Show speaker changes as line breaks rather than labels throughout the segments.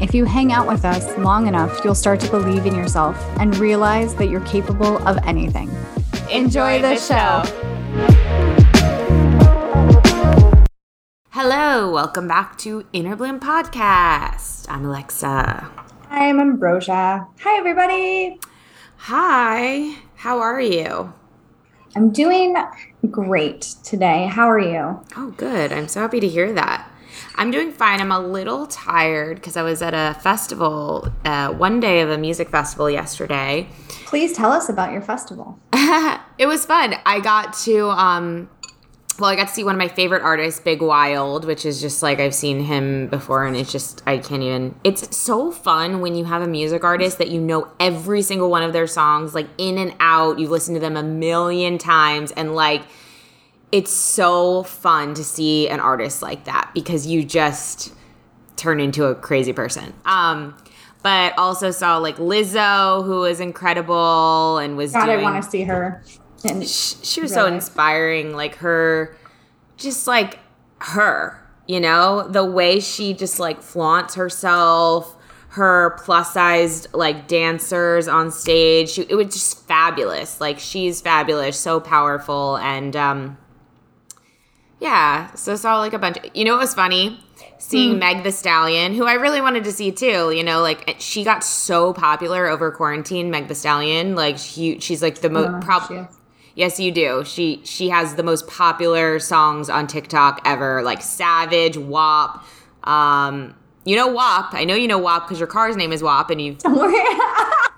if you hang out with us long enough, you'll start to believe in yourself and realize that you're capable of anything.
Enjoy, the, show. Hello, welcome back to Inner Bloom Podcast. I'm Alexa.
I'm Ambrosia. Hi, everybody.
Hi, how are you?
I'm doing great today. How are you?
Oh, good. I'm so happy to hear that. I'm doing fine. I'm a little tired because I was at a festival, uh, one day of a music festival yesterday.
Please tell us about your festival.
it was fun. I got to, um, well, I got to see one of my favorite artists, Big Wild, which is just like I've seen him before, and it's just, I can't even. It's so fun when you have a music artist that you know every single one of their songs, like in and out. You've listened to them a million times, and like, it's so fun to see an artist like that because you just turn into a crazy person. Um, but also saw like Lizzo, who was incredible and was.
God,
doing,
I want to see her.
And she, she was really. so inspiring. Like her, just like her, you know, the way she just like flaunts herself. Her plus sized like dancers on stage, she, it was just fabulous. Like she's fabulous, so powerful, and um, yeah, so saw like a bunch. Of, you know, it was funny seeing mm. Meg the Stallion, who I really wanted to see too. You know, like she got so popular over quarantine. Meg the Stallion, like she, she's like the most probably. Yes, you do. She she has the most popular songs on TikTok ever, like Savage, WAP. Um, you know WAP. I know you know WAP because your car's name is WAP, and you've.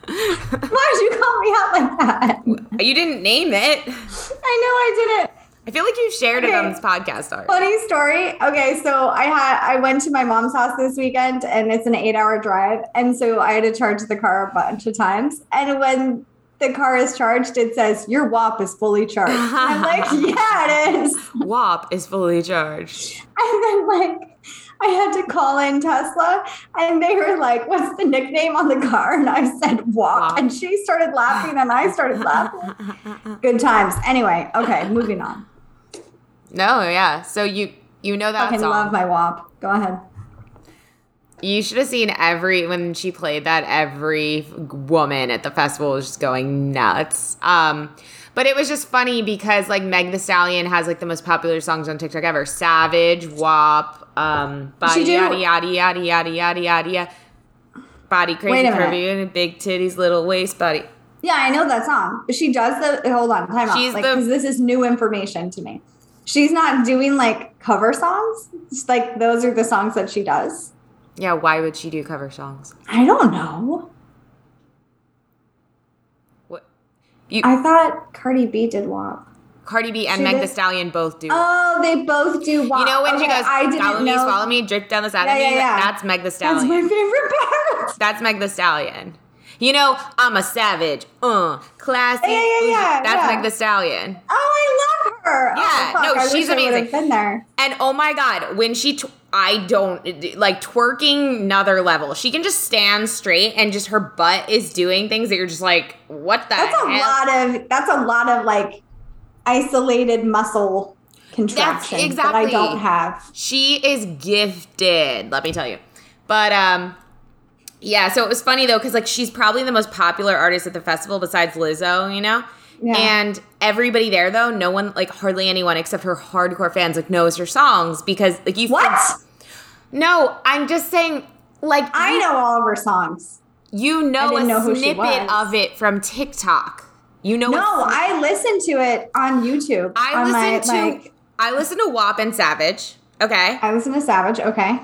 Why did you call me out like that?
You didn't name it. I
know I didn't.
I feel like you shared okay. it on this podcast already.
Funny story. Okay, so I had I went to my mom's house this weekend and it's an eight hour drive. And so I had to charge the car a bunch of times. And when the car is charged, it says your WAP is fully charged. I'm like, yeah, it is.
WAP is fully charged.
And then like I had to call in Tesla and they were like, What's the nickname on the car? And I said, Walk. And she started laughing and I started laughing. Good times. Anyway, okay, moving on.
No, yeah. So you you know that
I
song.
love my WAP. Go ahead.
You should have seen every when she played that. Every woman at the festival was just going nuts. Um, but it was just funny because like Meg the Stallion has like the most popular songs on TikTok ever: Savage, WAP, um, body yada yada yada yada yada yada yada. Body crazy curvy and big titties, little waist, body.
Yeah, I know that song. She does the hold on, time She's out. Like, because this is new information to me. She's not doing like cover songs. It's like those are the songs that she does.
Yeah, why would she do cover songs?
I don't know.
What?
You, I thought Cardi B did WAP.
Cardi B and she Meg did? the Stallion both do.
Oh, they both do WAP.
You know when okay, she goes, I didn't follow know. me, follow me, drip down the side yeah, of me? Yeah, yeah. That's Meg the Stallion.
That's my favorite part.
That's Meg the Stallion. You know, I'm a savage. Uh, classy.
Yeah, yeah, yeah.
That's
yeah.
Meg the Stallion.
Oh, I love her.
Oh, yeah,
oh,
no, she's amazing.
Been there.
And oh my god, when she, tw- I don't like twerking another level. She can just stand straight and just her butt is doing things that you're just like, what the?
That's
hell?
a lot of. That's a lot of like isolated muscle contraction That's exactly. that I don't have.
She is gifted, let me tell you. But um yeah, so it was funny though cuz like she's probably the most popular artist at the festival besides Lizzo, you know? Yeah. And everybody there though, no one like hardly anyone except her hardcore fans like knows her songs because like you
What?
No, I'm just saying like
I
you,
know all of her songs.
You know a know snippet of it from TikTok. You know,
No, I listened to it on YouTube.
I listened to
like,
I listened to WAP and Savage. Okay.
I listened to Savage. Okay.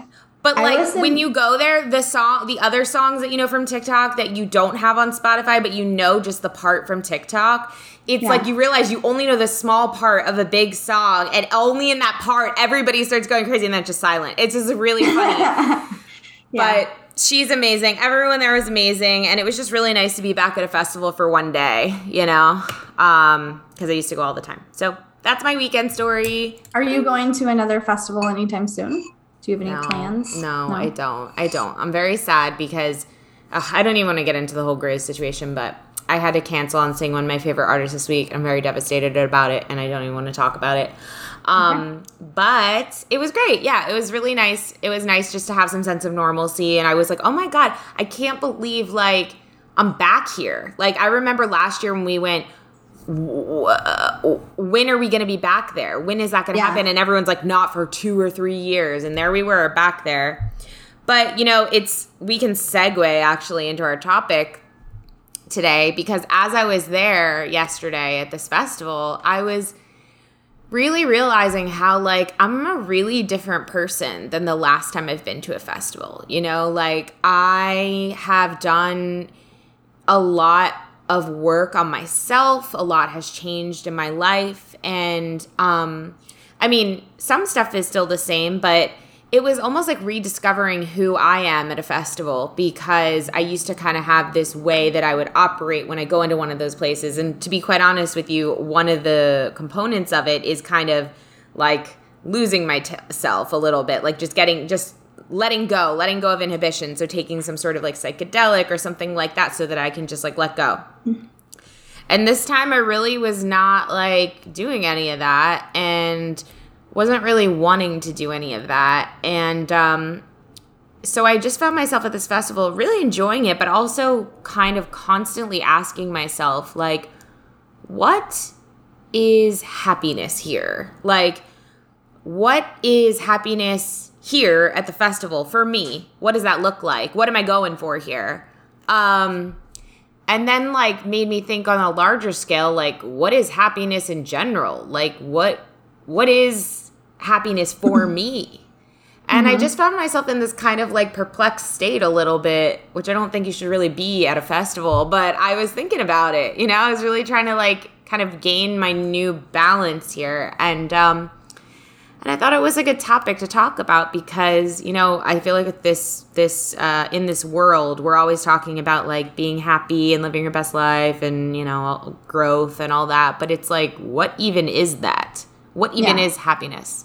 But
I
like
listen-
when you go there, the song, the other songs that you know from TikTok that you don't have on Spotify, but you know just the part from TikTok, it's
Yeah.
like you realize you only know the small part of a big song, and only in that part everybody starts going crazy, and then just silent. It's just really funny.
Yeah.
But she's amazing. Everyone there was amazing, and it was just really nice to be back at a festival for one day. You know, um, because I used to go all the time. So that's my weekend story.
Are you going to another festival anytime soon? Do you have any plans?
No, I don't. I don't. I'm very sad because uh, I don't even want to get into the whole Grace situation, but I had to cancel on seeing one of my favorite artists this week. I'm very devastated about it, and I don't even want to talk about it. Um, but it was great. Yeah, it was really nice. It was nice just to have some sense of normalcy, and I was like, oh my god, I can't believe like I'm back here. Like I remember last year when we went when are we going to be back there? When is that going to
Yeah.
happen? And everyone's like, not for two or three years. And there we were back there. But, you know, it's, we can segue actually into our topic today because as I was there yesterday at this festival, I was really realizing how like I'm a really different person than the last time I've been to a festival. You know, like I have done a lot of work on myself. A lot has changed in my life. And um, I mean, some stuff is still the same, but it was almost like rediscovering who I am at a festival because I used to kind of have this way that I would operate when I go into one of those places. And to be quite honest with you, one of the components of it is kind of like losing myself a little bit, like just getting, just letting go, letting go of inhibition. So taking some sort of like psychedelic or something like that so that I can just like let go. And this time I really was not like doing any of that and wasn't really wanting to do any of that. And um, so I just found myself at this festival really enjoying it, but also kind of constantly asking myself, like, what is happiness here? Like, what is happiness here at the festival for me? What does that look like? What am I going for here? Um, and then like made me think on a larger scale like what is happiness in general like what what is happiness for me and i just found myself in this kind of like perplexed state a little bit which i don't think you should really be at a festival but i was thinking about it you know i was really trying to like kind of gain my new balance here and um and I thought it was a good topic to talk about because you know I feel like this this uh, in this world we're always talking about like being happy and living your best life and you know growth and all that, but it's like what even is that? What even
Yeah.
is happiness?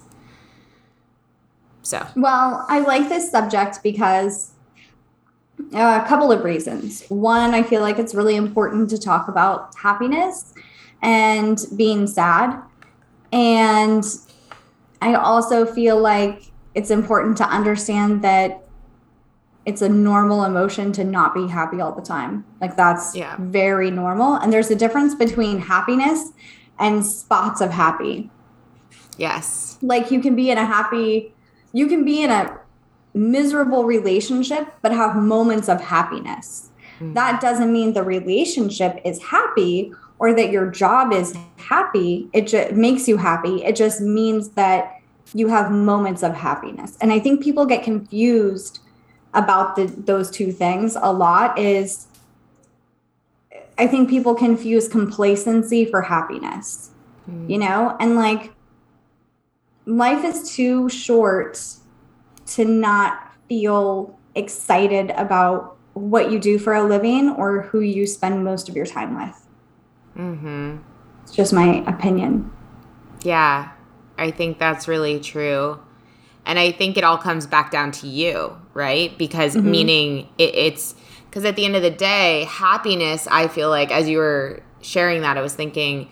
So
Well, I like this subject because uh, a couple of reasons. One, I feel like it's really important to talk about happiness and being sad. And I also feel like it's important to understand that it's a normal emotion to not be happy all the time. Like that's
Yeah.
very normal. And there's a difference between happiness and spots of happy
yes,
like you can be in a happy you can be in a miserable relationship but have moments of happiness mm. that doesn't mean the relationship is happy or that your job is happy it just makes you happy it just means that you have moments of happiness. And i think people get confused about the, those two things a lot is i think people confuse complacency for happiness mm. you know? And like life is too short to not feel excited about what you do for a living or who you spend most of your time with.
Mm-hmm.
It's just my opinion.
Yeah, I think that's really true. And I think it all comes back down to you, right? Because meaning it, it's because at the end of the day, happiness, I feel like as you were sharing that, I was thinking,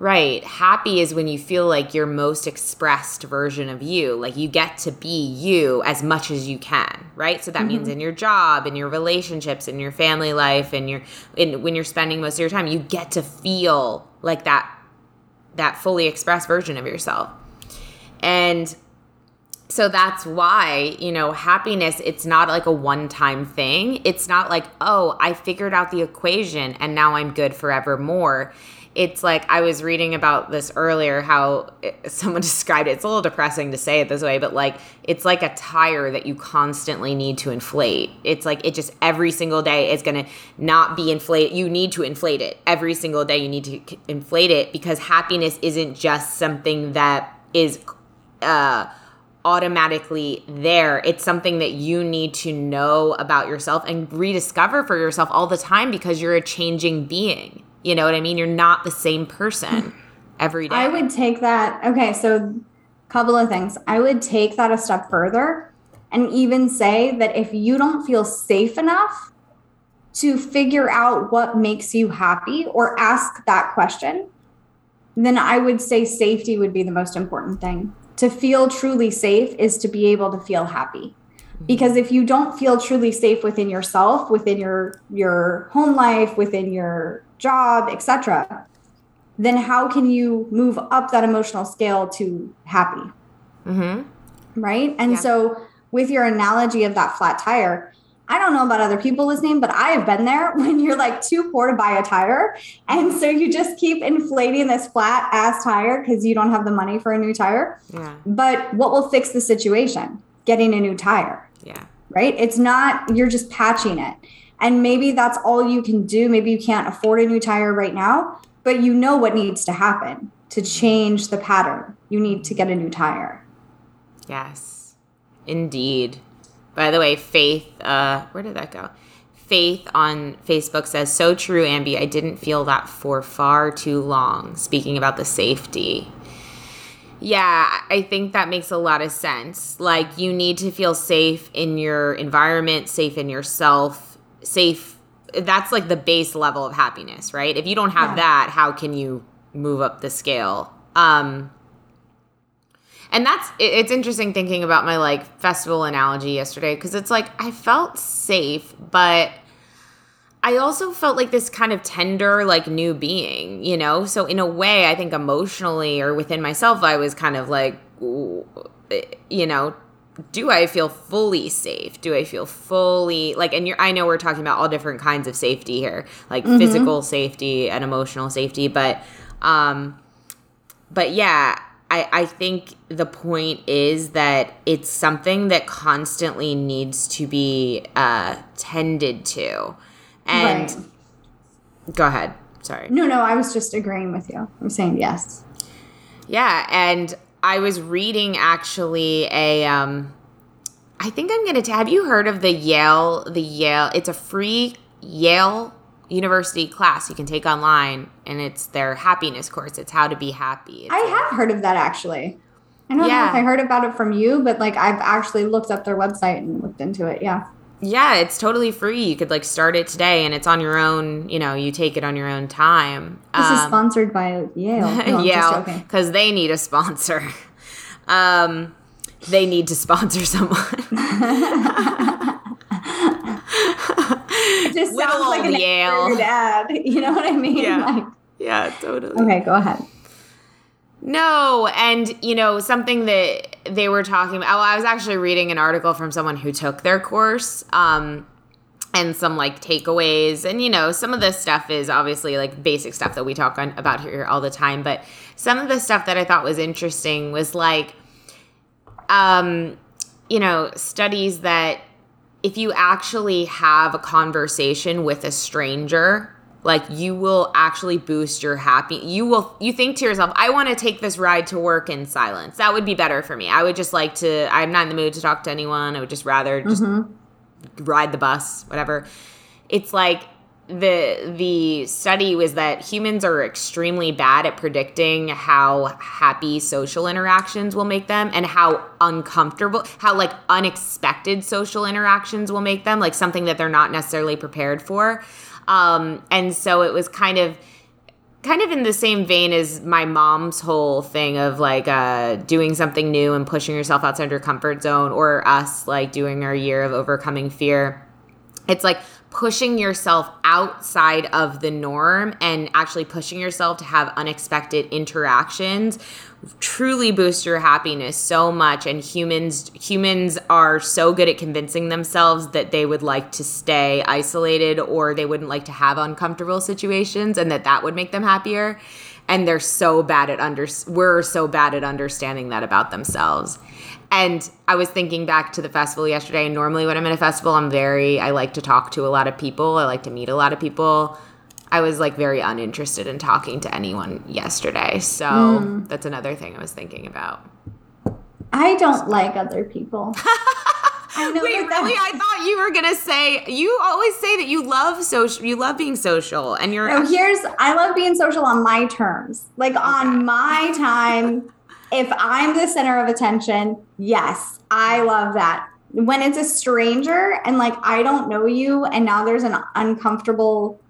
right, happy is when you feel like your most expressed version of you. Like you get to be you as much as you can, right? So that means mm-hmm. in your job, in your relationships, in your family life, and your in when you're spending most of your time, you get to feel like that that fully expressed version of yourself. And so that's why, you know, happiness, it's not like a one time thing. It's not like, oh, I figured out the equation and now I'm good forevermore. It's like I was reading about this earlier how someone described it. It's a little depressing to say it this way, but like it's like a tire that you constantly need to inflate. It's like it just every single day is going to not be inflated. You need to inflate it. Every single day you need to inflate it because happiness isn't just something that is uh automatically there. It's something that you need to know about yourself and rediscover for yourself all the time because you're a changing being. You know what I mean? You're not the same person hmm. every day.
I would take that. Okay, so a couple of things. I would take that a step further and even say that if you don't feel safe enough to figure out what makes you happy or ask that question, then I would say safety would be the most important thing to feel truly safe is to be able to feel happy hmm. because if you don't feel truly safe within yourself within your your home life within your job etc then how can you move up that emotional scale to happy mm-hmm. right and yeah. so with your analogy of that flat tire I don't know about other people listening, but I have been there when you're like too poor to buy a tire. And so you just keep inflating this flat ass tire because you don't have the money for a new tire. Yeah. But what will fix the situation? Getting a new tire.
Yeah.
Right? It's not, you're just patching it. And maybe that's all you can do. Maybe you can't afford a new tire right now, but you know what needs to happen to change the pattern. You need to get a new tire.
Yes, indeed. By the way, Faith, uh, where did that go? Faith on Facebook says, So true, Ambi. I didn't feel that for far too long. Speaking about the safety. Yeah, I think that makes a lot of sense. Like, you need to feel safe in your environment, safe in yourself, safe. That's like the base level of happiness, right? If you don't have yeah. that, how can you move up the scale? Um, and that's it's interesting thinking about my like festival analogy yesterday because it's like I felt safe, but I also felt like this kind of tender, like new being, you know? So, in a way, I think emotionally or within myself, I was kind of like, you know, do I feel fully safe? Do I feel fully like, and you're, I know we're talking about all different kinds of safety here, like mm-hmm. physical safety and emotional safety, but, um, but yeah, I, I think the point is that it's something that constantly needs to be uh, tended to. And right. go ahead. Sorry.
No, no, I was just agreeing with you. I'm saying yes.
Yeah, and I was reading actually a um I think I'm going to have you heard of the Yale the Yale it's a free Yale university class you can take online and it's their happiness course it's how to be happy. It's
i have heard of that actually. I don't yeah. know if i heard about it from you but like i've actually looked up their website and looked into it yeah
yeah it's totally free you could like start it today and it's on your own you know you take it on your own time
this um, is sponsored by yale no,
yale because they need a sponsor um they need to sponsor someone
it just Little sounds like an Yale ad. You know what I mean?
Yeah. Like, yeah, totally.
Okay, go ahead.
No, and you know something that they were talking about. Oh, I was actually reading an article from someone who took their course, um, and some like takeaways, and you know some of this stuff is obviously like basic stuff that we talk on, about here all the time. But some of the stuff that I thought was interesting was like, um, you know, studies that if you actually have a conversation with a stranger like you will actually boost your happy you will you think to yourself i want to take this ride to work in silence. That would be better for me. I would just like to i'm not in the mood to talk to anyone. I would just rather just mm-hmm. ride the bus whatever. It's like the the study was that humans are extremely bad at predicting how happy social interactions will make them and how uncomfortable how like unexpected social interactions will make them like something that they're not necessarily prepared for um, and so it was kind of kind of in the same vein as my mom's whole thing of like uh, doing something new and pushing yourself outside your comfort zone or us like doing our year of overcoming fear. It's like pushing yourself outside of the norm and actually pushing yourself to have unexpected interactions truly boost your happiness so much and humans humans are so good at convincing themselves that they would like to stay isolated or they wouldn't like to have uncomfortable situations and that that would make them happier and they're so bad at under we're so bad at understanding that about themselves and I was thinking back to the festival yesterday. And normally, when I'm at a festival, I'm very, I like to talk to a lot of people. I like to meet a lot of people. I was like very uninterested in talking to anyone yesterday. So mm. that's another thing I was thinking about.
I don't like other people.
I know Wait, really? I thought you were gonna say you always say that you love social. You love being social, and you're.
No, here's I love being social on my terms, like okay. on my time if I'm the center of attention, yes, I love that. When it's a stranger and like I don't know you, and now there's an uncomfortable, that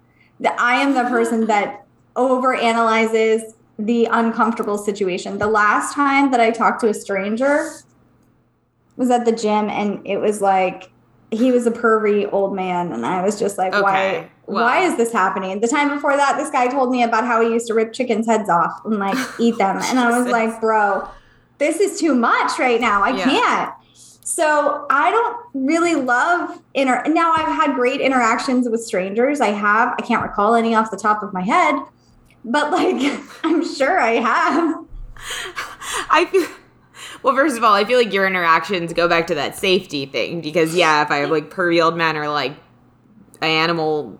I am the person that over analyzes the uncomfortable situation. The last time that I talked to a stranger was at the gym, and it was like he was a pervy old man, and I was just like, okay. why? Well, why is this happening? The time before that, this guy told me about how he used to rip chickens' heads off and like eat them. And I was like, bro, this is too much right now. I yeah. can't. So I don't really love inter now I've had great interactions with strangers. I have. I can't recall any off the top of my head, but like I'm sure I have.
I feel well, first of all, I feel like your interactions go back to that safety thing because yeah, if I have like pervy old men or like animal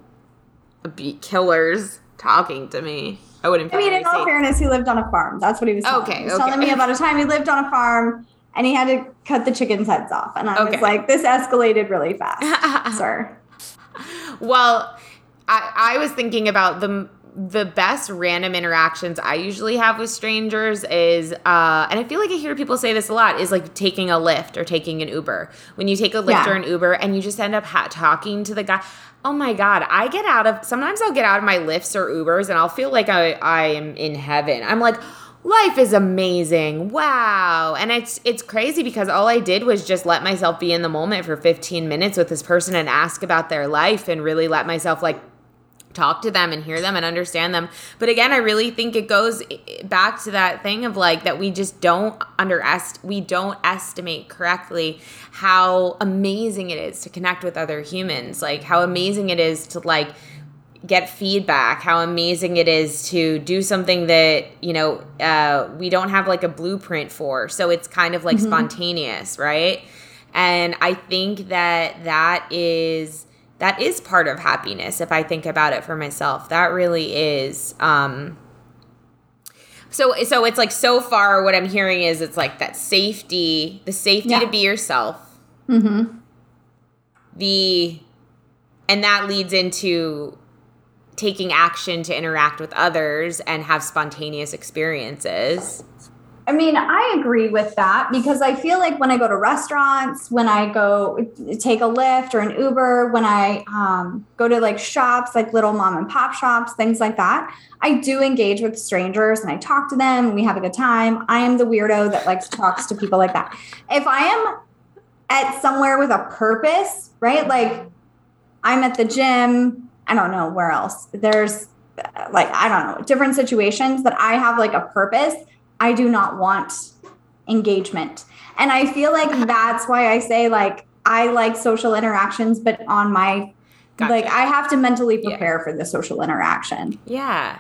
killers talking to me. I wouldn't.
I mean, in all fairness, he lived on a farm. That's what he was. Telling.
Okay,
he was
okay.
telling me about a time he lived on a farm and he had to cut the chickens' heads off, and I okay. was like, "This escalated really fast, sir."
Well, I, I was thinking about the the best random interactions I usually have with strangers is, uh, and I feel like I hear people say this a lot, is like taking a Lyft or taking an Uber. When you take a Lyft yeah. or an Uber and you just end up ha- talking to the guy. Oh my God, I get out of, sometimes I'll get out of my Lyfts or Ubers and I'll feel like I, I am in heaven. I'm like, life is amazing. Wow. And it's it's crazy because all I did was just let myself be in the moment for 15 minutes with this person and ask about their life and really let myself like talk to them and hear them and understand them. But again, I really think it goes back to that thing of like that we just don't underestimate we don't estimate correctly how amazing it is to connect with other humans. Like how amazing it is to like get feedback how amazing it is to do something that you know uh, we don't have like a blueprint for so it's kind of like mm-hmm. spontaneous right and i think that that is that is part of happiness if I think about it for myself. That really is. Um, so so it's like so far what I'm hearing is it's like that safety, the safety yeah. to be yourself. Mm-hmm. The and that leads into taking action to interact with others and have spontaneous experiences.
I mean, I agree with that because I feel like when I go to restaurants, when I go take a Lyft or an Uber, when I um, go to like shops, like little mom and pop shops, things like that, I do engage with strangers and I talk to them and we have a good time. I am the weirdo that likes talks to people like that. If I am at somewhere with a purpose, right? Like I'm at the gym, I don't know where else. There's uh, like, I don't know, different situations that I have like a purpose I do not want engagement. And I feel like that's why I say like I like social interactions, but on my gotcha. like I have to mentally prepare yeah. for the social interaction.
Yeah.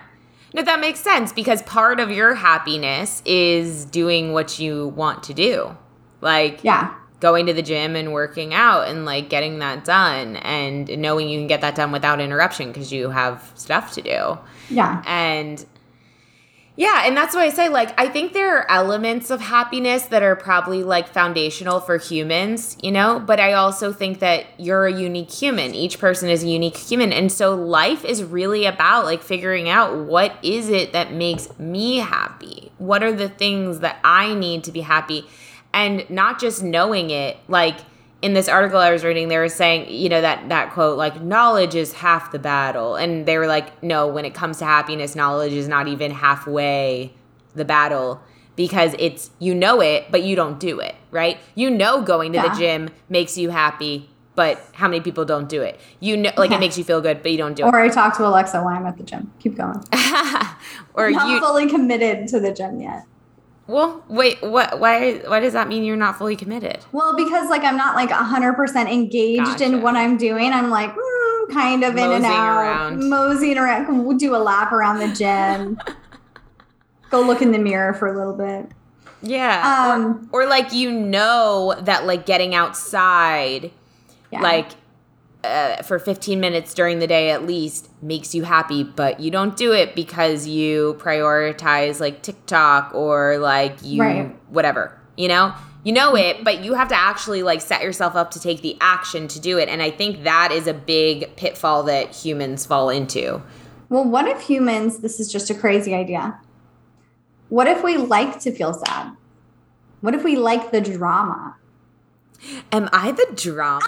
No, that makes sense because part of your happiness is doing what you want to do. Like
yeah.
Going to the gym and working out and like getting that done and knowing you can get that done without interruption because you have stuff to do.
Yeah.
And yeah, and that's why I say like I think there are elements of happiness that are probably like foundational for humans, you know, but I also think that you're a unique human. Each person is a unique human. And so life is really about like figuring out what is it that makes me happy? What are the things that I need to be happy? And not just knowing it, like in this article I was reading, they were saying, you know, that that quote, like, knowledge is half the battle. And they were like, no, when it comes to happiness, knowledge is not even halfway the battle because it's you know it, but you don't do it, right? You know going to yeah. the gym makes you happy, but how many people don't do it? You know, like
Yeah.
it makes you feel good, but you don't do it.
Or I talk to Alexa while I'm at the gym. Keep going.
or
I'm not
you.
fully committed to the gym yet.
Well, wait. What? Why? Why does that mean you're not fully committed?
Well, because like I'm not like 100% engaged
Gotcha.
in what I'm doing. I'm like mm, kind of in and out,
around.
moseying around. We'll do a lap around the gym. Go look in the mirror for a little bit.
Yeah.
Um,
or, or like you know that like getting outside,
Yeah.
like uh, for 15 minutes during the day at least makes you happy, but you don't do it because you prioritize like TikTok or like you
Right.
whatever. You know, you know it, but you have to actually like set yourself up to take the action to do it. And I think that is a big pitfall that humans fall into.
well, what if humans? This is just a crazy idea. What if we like to feel sad? What if we like the drama?
Am I the drama?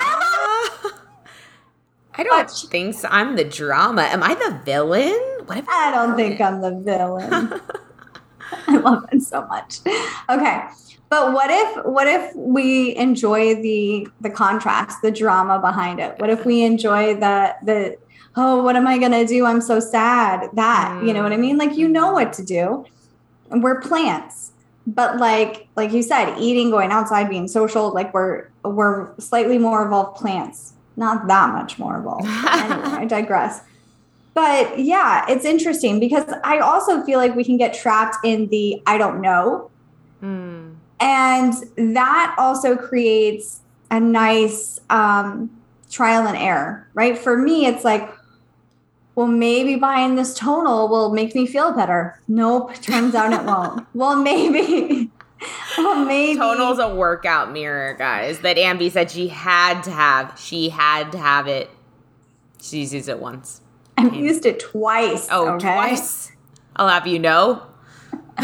I don't think so. I'm the drama. Am I the villain? What if
I don't think I'm the villain. I love it so much. Okay. But what if what if we enjoy the the contrast, the drama behind it? What if we enjoy the the oh, what am I gonna do? I'm so sad. That, you know what I mean? Like you know what to do. And we're plants. But like like you said, eating, going outside, being social, like we're we're slightly more evolved plants. Not that much more anyway, I digress. But yeah, it's interesting because I also feel like we can get trapped in the I don't know.
Hmm.
And that also creates a nice um, trial and error, right? For me, it's like, well, maybe buying this Tonal will make me feel better. Nope, turns out it won't. well, maybe. Well, maybe.
Tonal's a workout mirror, guys. That Ambi said she had to have. She had to have it. She's used it once.
I've used it twice.
Oh,
okay?
twice. I'll have you know.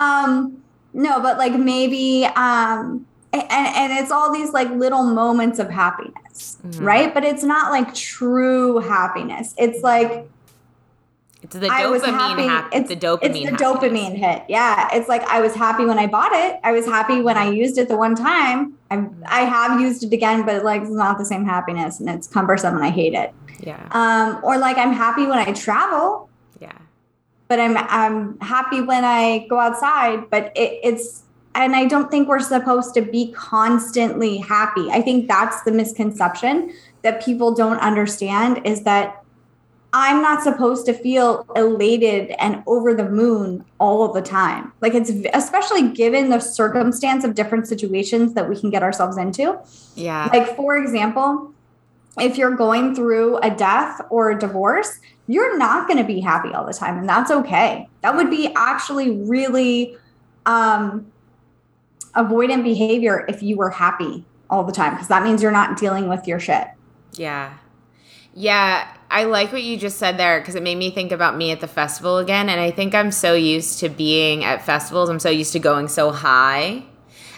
Um, no, but like maybe um and, and it's all these like little moments of happiness,
Mhm.
right? But it's not like true happiness. It's like
It's the
I was
dopamine
happy.
hap- It's, the dopamine.
It's the dopamine hit. Yeah. It's like I was happy when I bought it. I was happy when I used it the one time. I I have used it again, but like it's not the same happiness and it's cumbersome and I hate it.
Yeah.
Um, or like I'm happy when I travel,
Yeah.
but I'm I'm happy when I go outside. But it, it's and I don't think we're supposed to be constantly happy. I think that's the misconception that people don't understand is that I'm not supposed to feel elated and over the moon all of the time. Like it's especially given the circumstance of different situations that we can get ourselves into.
Yeah.
Like, for example, if you're going through a death or a divorce, you're not going to be happy all the time, and that's okay. That would be actually really um, avoidant behavior if you were happy all the time, because that means you're not dealing with your shit.
Yeah. Yeah, I like what you just said there because it made me think about me at the festival again. And I think I'm so used to being at festivals, I'm so used to going so high.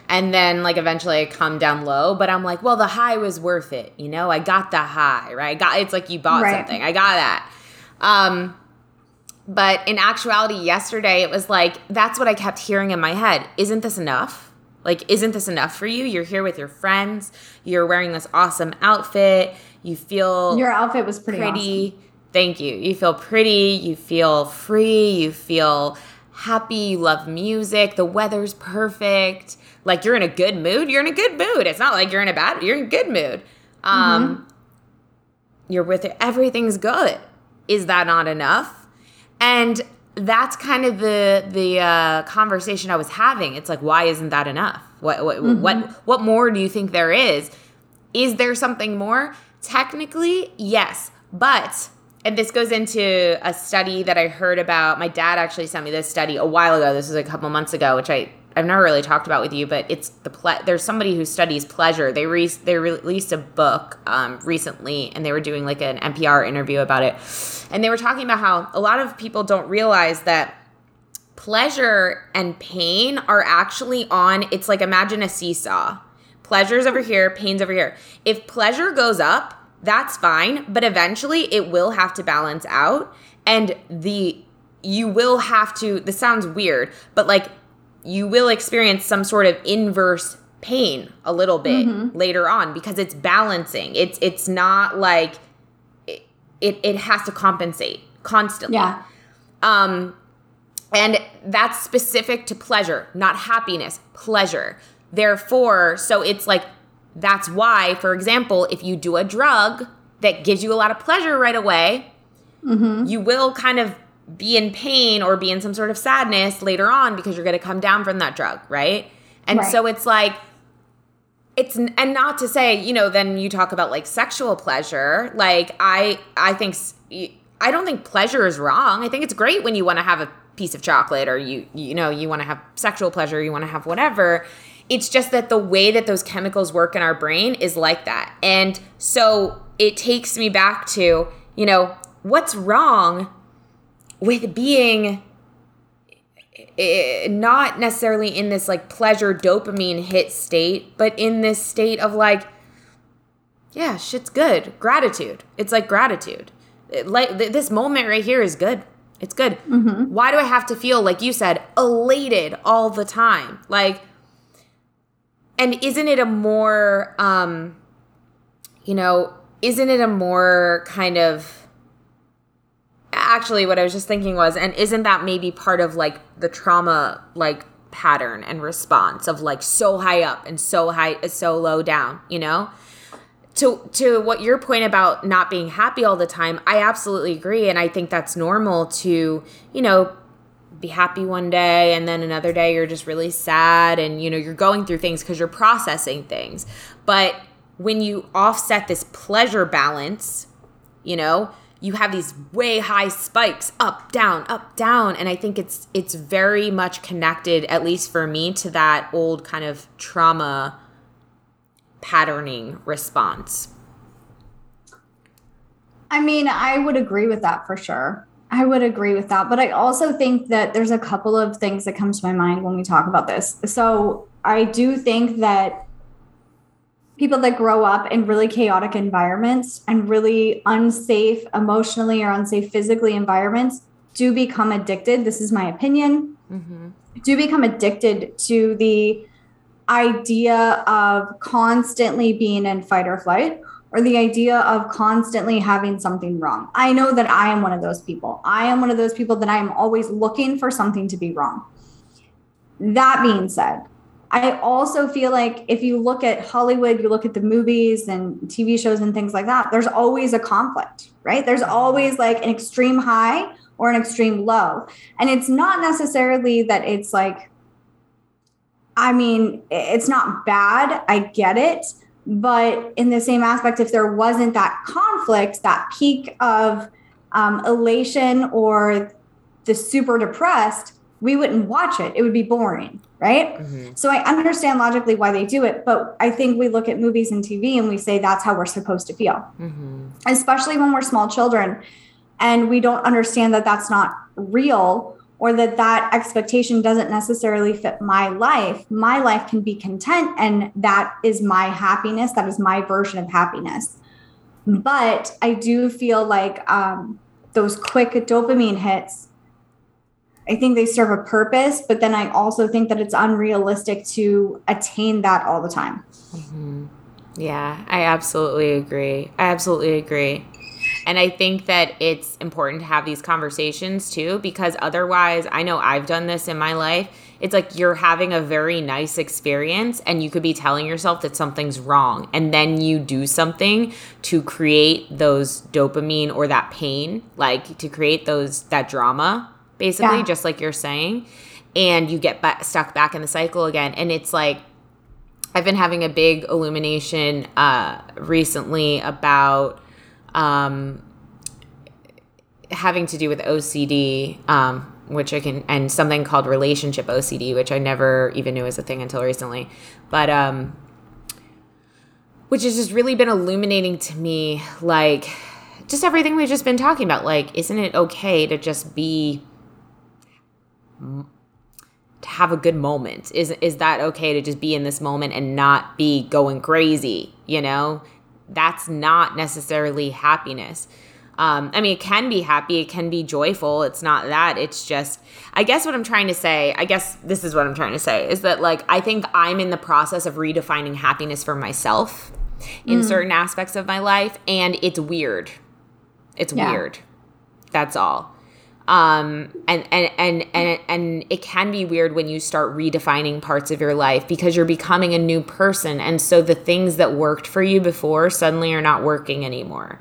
And then, like, eventually I come down low, but I'm like, well, the high was worth it. You know, I got the high, right? I got it's like you bought
Right.
something. I got that. Um, but in actuality, yesterday it was like, that's what I kept hearing in my head. Isn't this enough? Like, isn't this enough for you? You're here with your friends. You're wearing this awesome outfit. You feel
Your outfit was pretty,
pretty. Thank you. You feel pretty. You feel free. You feel happy. You love music. The weather's perfect. Like you're in a good mood. You're in a good mood. It's not like you're in a bad. You're in a good mood. Um, you're with it. Everything's good. Is that not enough? And that's kind of the the uh, conversation I was having. It's like, why isn't that enough? What what what what more do you think there is? Is there something more? Technically, yes, but and this goes into a study that I heard about. My dad actually sent me this study a while ago. This was a couple months ago, which I I've never really talked about with you, but it's the ple- there's somebody who studies pleasure. They re- they released a book um, recently, and they were doing like an NPR interview about it, and they were talking about how a lot of people don't realize that pleasure and pain are actually on. It's like imagine a seesaw. Pleasure's over here, pain's over here. If pleasure goes up, that's fine, but eventually it will have to balance out, and the you will have to. This sounds weird, but like you will experience some sort of inverse pain a little bit mm-hmm. later on because it's balancing. It's it's not like it, it it has to compensate constantly.
Yeah.
Um and that's specific to pleasure, not happiness, pleasure. Therefore, so it's like that's why, for example, if you do a drug that gives you a lot of pleasure right away, mm-hmm. you will kind of be in pain or be in some sort of sadness later on because you're going to come down from that drug, right? And right. so it's like it's and not to say, you know, then you talk about like sexual pleasure, like I I think I don't think pleasure is wrong. I think it's great when you want to have a piece of chocolate or you you know, you want to have sexual pleasure, you want to have whatever. It's just that the way that those chemicals work in our brain is like that. And so it takes me back to, you know, what's wrong with being eh, not necessarily in this like pleasure dopamine hit state, but in this state of like, yeah, shit's good. Gratitude. It's like gratitude. It, like th- this moment right here is good. It's good. Mm-hmm. Why do I have to feel like you said elated all the time? Like, and isn't it a more, um, you know, isn't it a more kind of actually what I was just thinking was, and isn't that maybe part of like the trauma like pattern and response of like so high up and so high so low down, you know? To to what your point about not being happy all the time, I absolutely agree and I think that's normal to, you know, be happy one day and then another day you're just really sad and you know you're going through things because you're processing things. But when you offset this pleasure balance you know you have these way high spikes up down up down. And i think it's it's very much connected at least for me to that old kind of trauma patterning response.
I mean i would agree with that for sure i would agree with that but i also think that there's a couple of things that come to my mind when we talk about this so i do think that people that grow up in really chaotic environments and really unsafe emotionally or unsafe physically environments do become addicted. This is my opinion. Mm-hmm. Do become addicted to the idea of constantly being in fight or flight or the idea of constantly having something wrong. I know that I am one of those people. I am one of those people that I am always looking for something to be wrong. That being said, I also feel like if you look at Hollywood, you look at the movies and TV shows and things like that, there's always a conflict, right? There's always like an extreme high or an extreme low. And it's not necessarily that it's like, I mean, it's not bad. I get it. But in the same aspect, if there wasn't that conflict, that peak of um, elation or the super depressed, we wouldn't watch it. It would be boring right? Mm-hmm. So I understand logically why they do it, but I think we look at movies and TV and we say that's how we're supposed to feel, mm-hmm. especially when we're small children and we don't understand that that's not real or that that expectation doesn't necessarily fit my life. My life can be content and that is my happiness. That is my version of happiness. But I do feel like um, those quick dopamine hits I think they serve a purpose, but then I also think that it's unrealistic to attain that all the time.
Mm-hmm. Yeah, I absolutely agree. I absolutely agree. And I think that it's important to have these conversations too, because otherwise, I know I've done this in my life. It's like you're having a very nice experience and you could be telling yourself that something's wrong. And then you do something to create those dopamine or that pain, like to create those, that drama basically, yeah. just like you're saying. And you get back, stuck back in the cycle again. And it's like, I've been having a big illumination uh, recently about um, having to do with OCD, um, which I can, and something called relationship OCD, which I never even knew was a thing until recently. But, um, which has just really been illuminating to me, like, just everything we've just been talking about. Like, isn't it okay to just be to have a good moment is is that okay to just be in this moment and not be going crazy you know that's not necessarily happiness Um, I mean, it can be happy, it can be joyful. It's not that. It's just, I guess what I'm trying to say, I guess this is what I'm trying to say, is that like, I think I'm in the process of redefining happiness for myself in mm. certain aspects of my life, and it's weird. It's yeah. weird. That's all. Um, and, and, and, and, and it can be weird when you start redefining parts of your life because you're becoming a new person. And so the things that worked for you before suddenly are not working anymore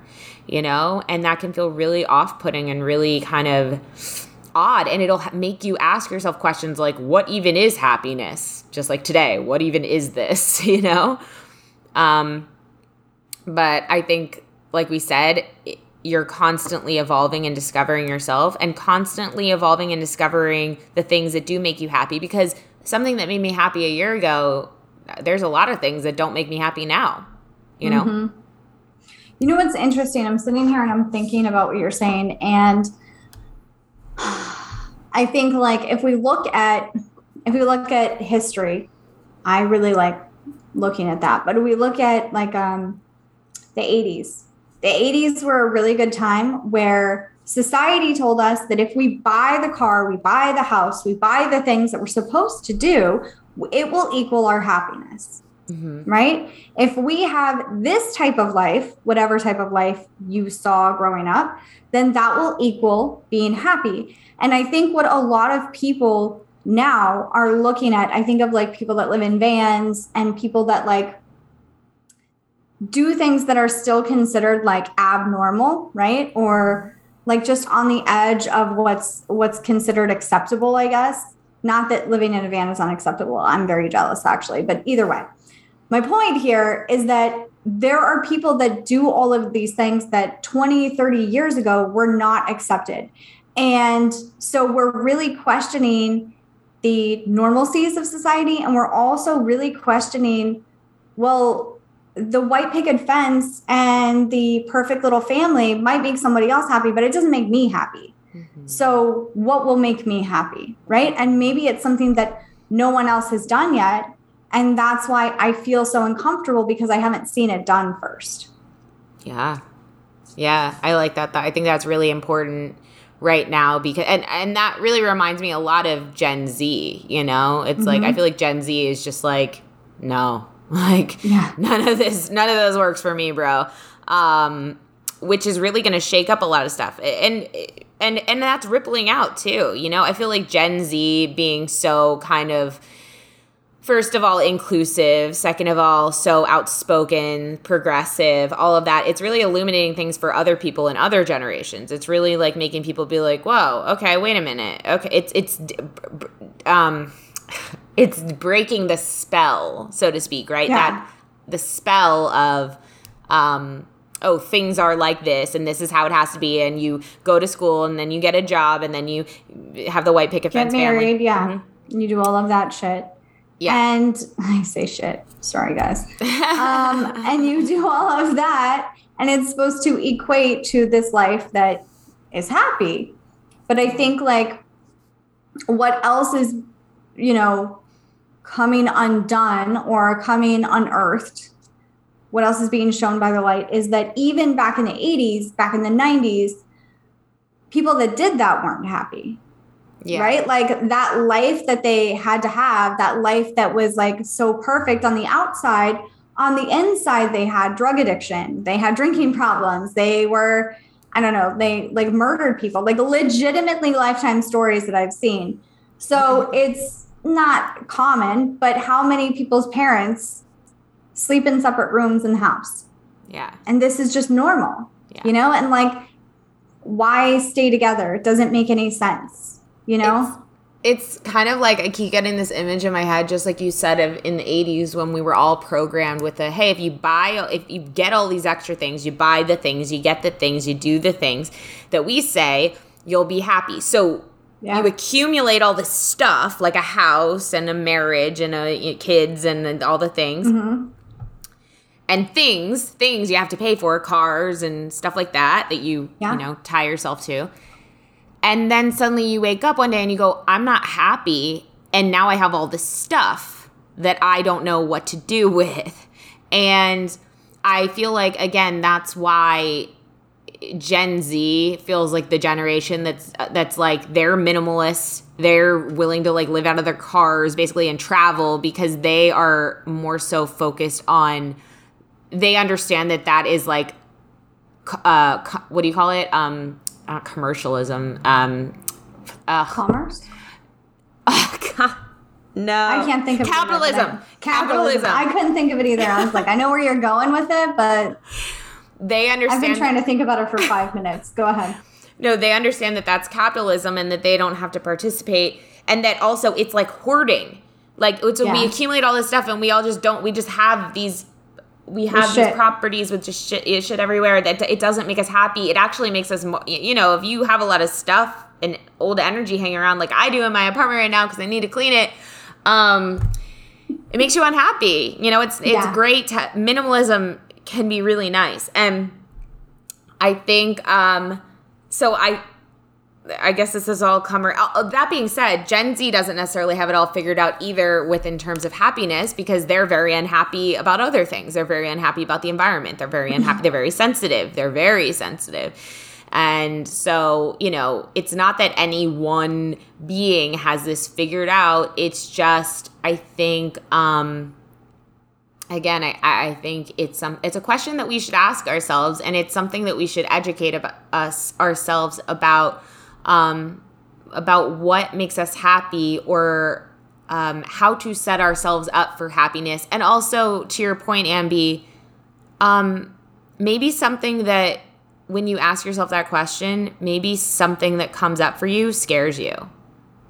you know? And that can feel really off putting and really kind of odd. And it'll make you ask yourself questions like, what even is happiness? Just like today, what even is this, you know? Um, but I think, like we said, you're constantly evolving and discovering yourself and constantly evolving and discovering the things that do make you happy because something that made me happy a year ago there's a lot of things that don't make me happy now you know mm-hmm.
You know what's interesting? I'm sitting here and I'm thinking about what you're saying. And I think like if we look at if we look at history, I really like looking at that. But we look at like um the 80s. The 80s were a really good time where society told us that if we buy the car, we buy the house, we buy the things that we're supposed to do, it will equal our happiness. Mm-hmm. Right? If we have this type of life, whatever type of life you saw growing up, then that will equal being happy. And I think what a lot of people now are looking at, I think of like people that live in vans and people that like do things that are still considered like abnormal, right? Or like just on the edge of what's what's considered acceptable, I guess. Not that living in a van is unacceptable. I'm very jealous actually, but either way my point here is that there are people that do all of these things that 20, 30 years ago were not accepted. And so we're really questioning the normalcies of society. And we're also really questioning, well, the white picket fence and the perfect little family might make somebody else happy, but it doesn't make me happy. Mm-hmm. So, what will make me happy? Right. And maybe it's something that no one else has done yet. And that's why I feel so uncomfortable because I haven't seen it done first.
Yeah. Yeah, I like that. I think that's really important right now because and and that really reminds me a lot of Gen Z, you know? It's mm-hmm. like I mm-hmm. feel like Gen Z is just like no. Like yeah. none of this none of those works for me, bro. Um which is really going to shake up a lot of stuff. And and and that's rippling out too, you know? I feel like Gen Z being so kind of first of all inclusive second of all so outspoken progressive all of that it's really illuminating things for other people in other generations it's really like making people be like whoa okay wait a minute okay it's it's um it's breaking the spell so to speak right yeah. that the spell of um oh things are like this and this is how it has to be and you go to school and then you get a job and then you have the white picket fence
get married family. yeah mm-hmm. you do all of that shit yeah. And I say shit. Sorry, guys. um, and you do all of that, and it's supposed to equate to this life that is happy. But I think, like, what else is, you know, coming undone or coming unearthed? What else is being shown by the light is that even back in the 80s, back in the 90s, people that did that weren't happy yeah. Right? Like that life that they had to have, that life that was like so perfect on the outside, on the inside, they had drug addiction, they had drinking problems, they were, I don't know, they like murdered people, like legitimately lifetime stories that I've seen. So it's not common, but how many people's parents sleep in separate rooms in the house?
Yeah.
And this is just normal, yeah. you know? And like, why stay together? It doesn't make any sense you know?
It's, it's kind of like I keep getting this image in my head, just like you said, of in the 80s when we were all programmed with the hey, if you buy, if you get all these extra things, you buy the things, you get the things, you do the things that we say, you'll be happy. So yeah. you accumulate all this stuff like a house and a marriage and a, you know, kids and, and, all the things mm-hmm. and things things you have to pay for cars and stuff like that that you yeah. you know tie yourself to and then suddenly you wake up one day and you go, I'm not happy. And now I have all this stuff that I don't know what to do with. And I feel like, again, that's why Gen Z feels like the generation that's that's like they're minimalists. They're willing to like live out of their cars basically and travel because they are more so focused on they understand that that is like uh what do you call it? Um uh, commercialism. Um
uh, commerce?
Oh god. No.
I can't think of
capitalism. capitalism.
Capitalism. I couldn't think of it either. I was like, I know where you're going with it, but
they understand.
I've been trying to think about it for five minutes. Go ahead.
No, they understand that that's capitalism and that they don't have to participate, and that also it's like hoarding. Like, so yeah. we accumulate all this stuff, and we all just don't. We just have these. We have these properties with just shit, shit everywhere. That it doesn't make us happy. It actually makes us. More, you know, if you have a lot of stuff and old energy hanging around, like I do in my apartment right now, because I need to clean it. Um, it makes you unhappy. You know, it's it's yeah. great. To, minimalism can be really nice. And I think um so I I guess this is all comer. Uh, that being said, Gen Z doesn't necessarily have it all figured out either within terms of happiness because they're very unhappy about other things. They're very unhappy about the environment. They're very unhappy. they're very sensitive. They're very sensitive. And so, you know, it's not that any one being has this figured out. It's just, I think, um, again, I, I think it's some it's a question that we should ask ourselves, and it's something that we should educate about us ourselves about um, about what makes us happy or um, how to set ourselves up for happiness, and also to your point, Ambi, um, maybe something that when you ask yourself that question, maybe something that comes up for you scares you,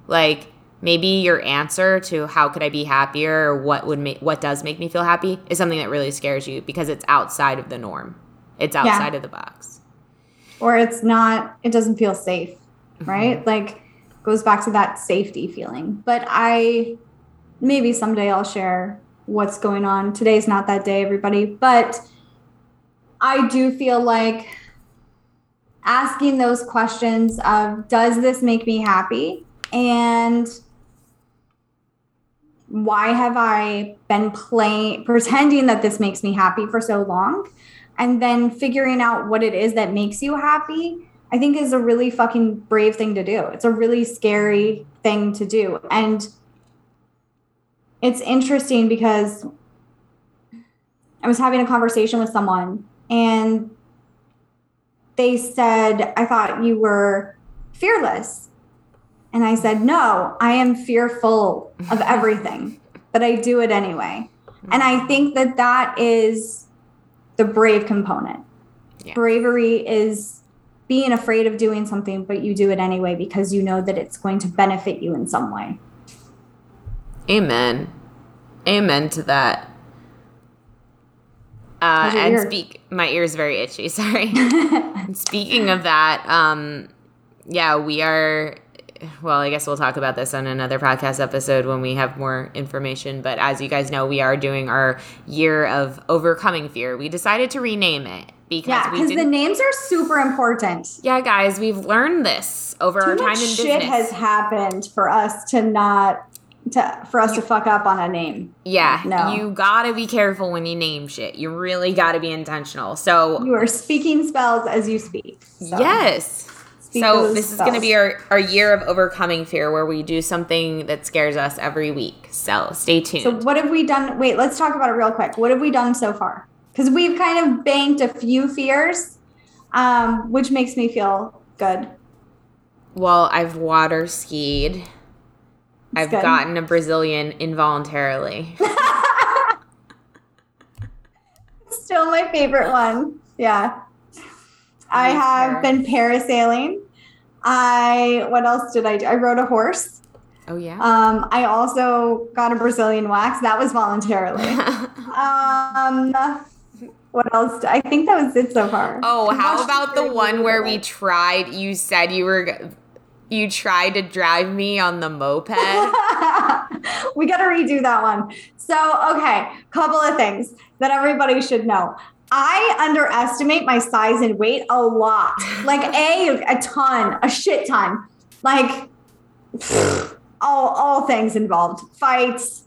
like maybe your answer to how could I be happier or what would make what does make me feel happy is something that really scares you because it's outside of the norm. It's outside yeah. of the box.
Or it's not it doesn't feel safe, mm-hmm. right? Mm-hmm. Like goes back to that safety feeling. But I maybe someday I'll share what's going on. Today's not that day everybody, but I do feel like asking those questions of does this make me happy? And why have I been playing, pretending that this makes me happy for so long? And then figuring out what it is that makes you happy, I think is a really fucking brave thing to do. It's a really scary thing to do. And it's interesting because I was having a conversation with someone and they said, I thought you were fearless. And I said, No, I am fearful of everything, but I do it anyway. And I think that that is the brave component. Yeah. Bravery is being afraid of doing something, but you do it anyway because you know that it's going to benefit you in some way.
Amen. Amen to that. Uh, and ear? speak, my ear is very itchy. Sorry. speaking of that, um, yeah, we are well, I guess we'll talk about this on another podcast episode when we have more information. But as you guys know, we are doing our year of overcoming fear. We decided to rename it because
yeah, because the names are super important.
Yeah, guys, we've learned this over Too our time in
business.
Shit
has happened for us to not to for us to fuck up on a name.
Yeah, no, you gotta be careful when you name shit. You really gotta be intentional. So
you are speaking spells as you speak.
So. Yes so this is going to be our, our year of overcoming fear where we do something that scares us every week. So stay tuned.
so what have we done? Wait let's talk about it real quick. What have we done so far? Because we've kind of banked a few fears um, which makes me feel good.
Well i've water skied. I've good. gotten a brazilian involuntarily.
Still my favorite one. Yeah I have been parasailing. I what else did I do? I rode a horse.
Oh yeah.
Um, I also got a Brazilian wax. That was voluntarily. um, what else? I think that was it so far.
Oh, how about the one where we tried? You said you were you tried to drive me on the moped.
we got to redo that one. So, okay, couple of things that everybody should know. I underestimate my size and weight a lot. Like a a ton, a shit ton. Like all all things involved. Fights,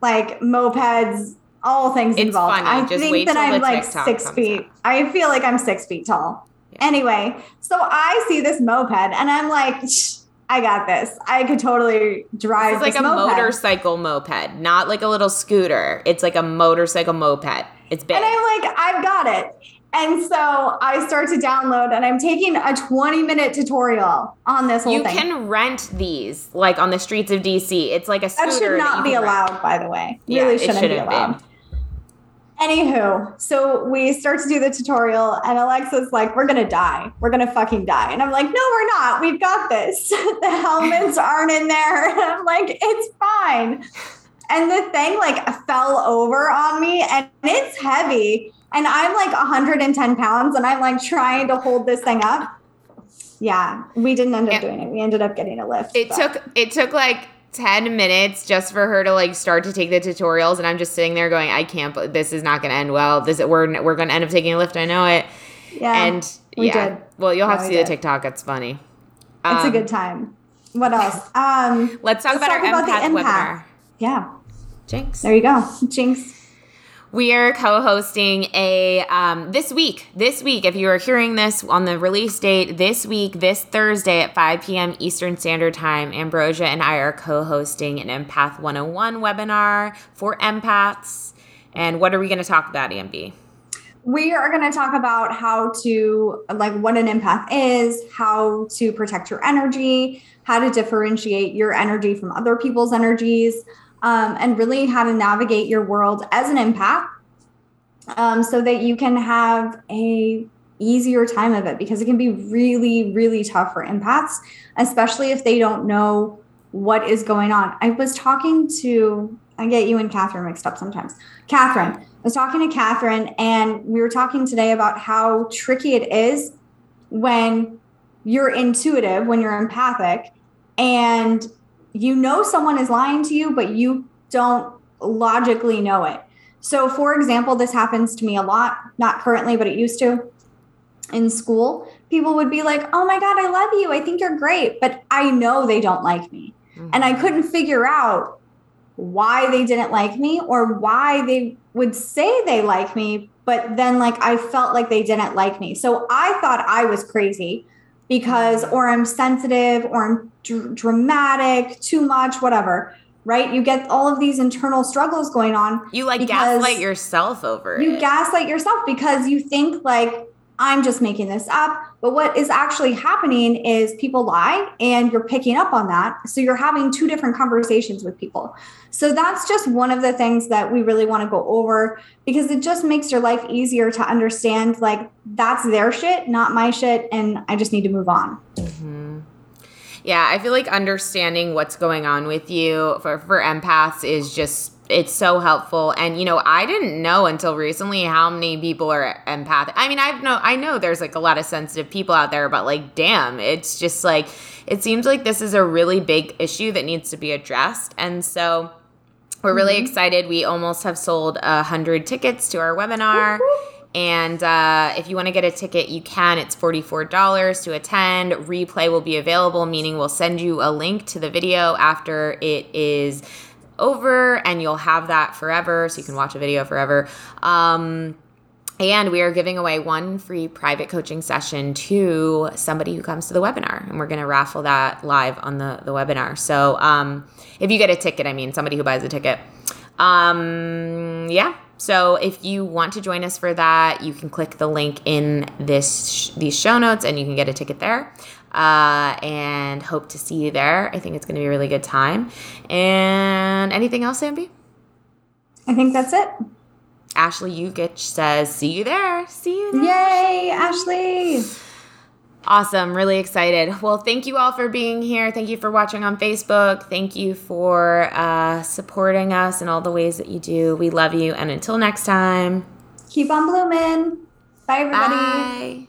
like mopeds, all things
it's
involved.
Funny. I
Just think that I'm like six feet. Out. I feel like I'm six feet tall. Anyway, so I see this moped and I'm like, I got this. I could totally drive.
It's like a
moped.
motorcycle moped, not like a little scooter. It's like a motorcycle moped. It's big.
And I'm like, I've got it. And so I start to download and I'm taking a 20 minute tutorial on this whole
you
thing.
can rent these like on the streets of DC. It's like a scooter.
that should not
you
be
can rent.
allowed, by the way.
Yeah,
really shouldn't, be
shouldn't be.
allowed. Anywho, so we start to do the tutorial, and Alexa's like, We're gonna die. We're gonna fucking die. And I'm like, No, we're not. We've got this. the helmets aren't in there. And I'm like, It's fine. And the thing like fell over on me, and it's heavy. And I'm like 110 pounds, and I'm like trying to hold this thing up. Yeah, we didn't end up doing it. We ended up getting a lift.
It
but-
took it took like 10 minutes just for her to like start to take the tutorials and I'm just sitting there going I can't this is not going to end well. This we're we're going to end up taking a lift. I know it.
yeah,
and
we
yeah.
did.
Well, you'll have to see the. TikTok. It's funny.
It's a
Um,
good time. What else? Um,
Let's talk
Let's
about
talk
our
about the
empath. webinar.
Yeah,
Jinx.
there you go. Jinx.
We are co-hosting a um, this week. This week, if you are hearing this on the release date, this week, this Thursday at 5 p.m. Eastern Standard Time, Ambrosia and I are co-hosting an Empath 101 webinar for empaths. And what are we going to talk about, Ambi?
We are going to talk about how to, like, what an empath is, how to protect your energy, how to differentiate your energy from other people's energies, um, and really how to navigate your world as an empath um, so that you can have a easier time of it because it can be really really tough for empaths especially if they don't know what is going on. I was talking to i get you and catherine mixed up sometimes. Catherine i was talking to catherine and we were talking today about how tricky it is when you're intuitive when you're empathic and you know someone is lying to you but you don't logically know it so, for example, this happens to me a lot, not currently, but it used to in school. People would be like, Oh my God, I love you. I think you're great. But I know they don't like me. And I couldn't figure out why they didn't like me or why they would say they like me, but then like I felt like they didn't like me. So I thought I was crazy because, or I'm sensitive or I'm dr- dramatic, too much, whatever. Right? You get all of these internal struggles going on
You like gaslight yourself over it.
you
it.
gaslight yourself because you think like i'm just making this up but what is actually happening is people lie and you're picking up on that. So you're having two different conversations with people. So that's just one of the things that we really want to go over because it just makes your life easier to understand like that's their shit not my shit and i just need to move on. Mm-hmm.
Yeah, I feel like understanding what's going on with you for, for empaths is just it's so helpful. And you know, I didn't know until recently how many people are empathic. I mean, I've know I know there's like a lot of sensitive people out there, but like damn, it's just like it seems like this is a really big issue that needs to be addressed. And so we're really excited. We almost have sold a hundred tickets to our webinar. And uh, if you want to get a ticket, you can. It's $44 to attend. Replay will be available, meaning we'll send you a link to the video after it is over, and you'll have that forever. So you can watch a video forever. Um, and we are giving away one free private coaching session to somebody who comes to the webinar. And we're going to raffle that live on the, the webinar. So um, if you get a ticket, I mean, somebody who buys a ticket. Um, yeah. So if you want to join us for that, you can click the link in this sh- these show notes and you can get a ticket there. Uh, and hope to see you there. I think it's going to be a really good time. And anything else, Ambi?
i think that's it
Ashley Yukich says, "See you there. See you there."
yay ashley
Awesome. Really excited. Well, thank you all for being here. Thank you for watching on Facebook. Thank you for uh, supporting us in all the ways that you do. We love you. And until next time,
keep on blooming bye everybody
bye.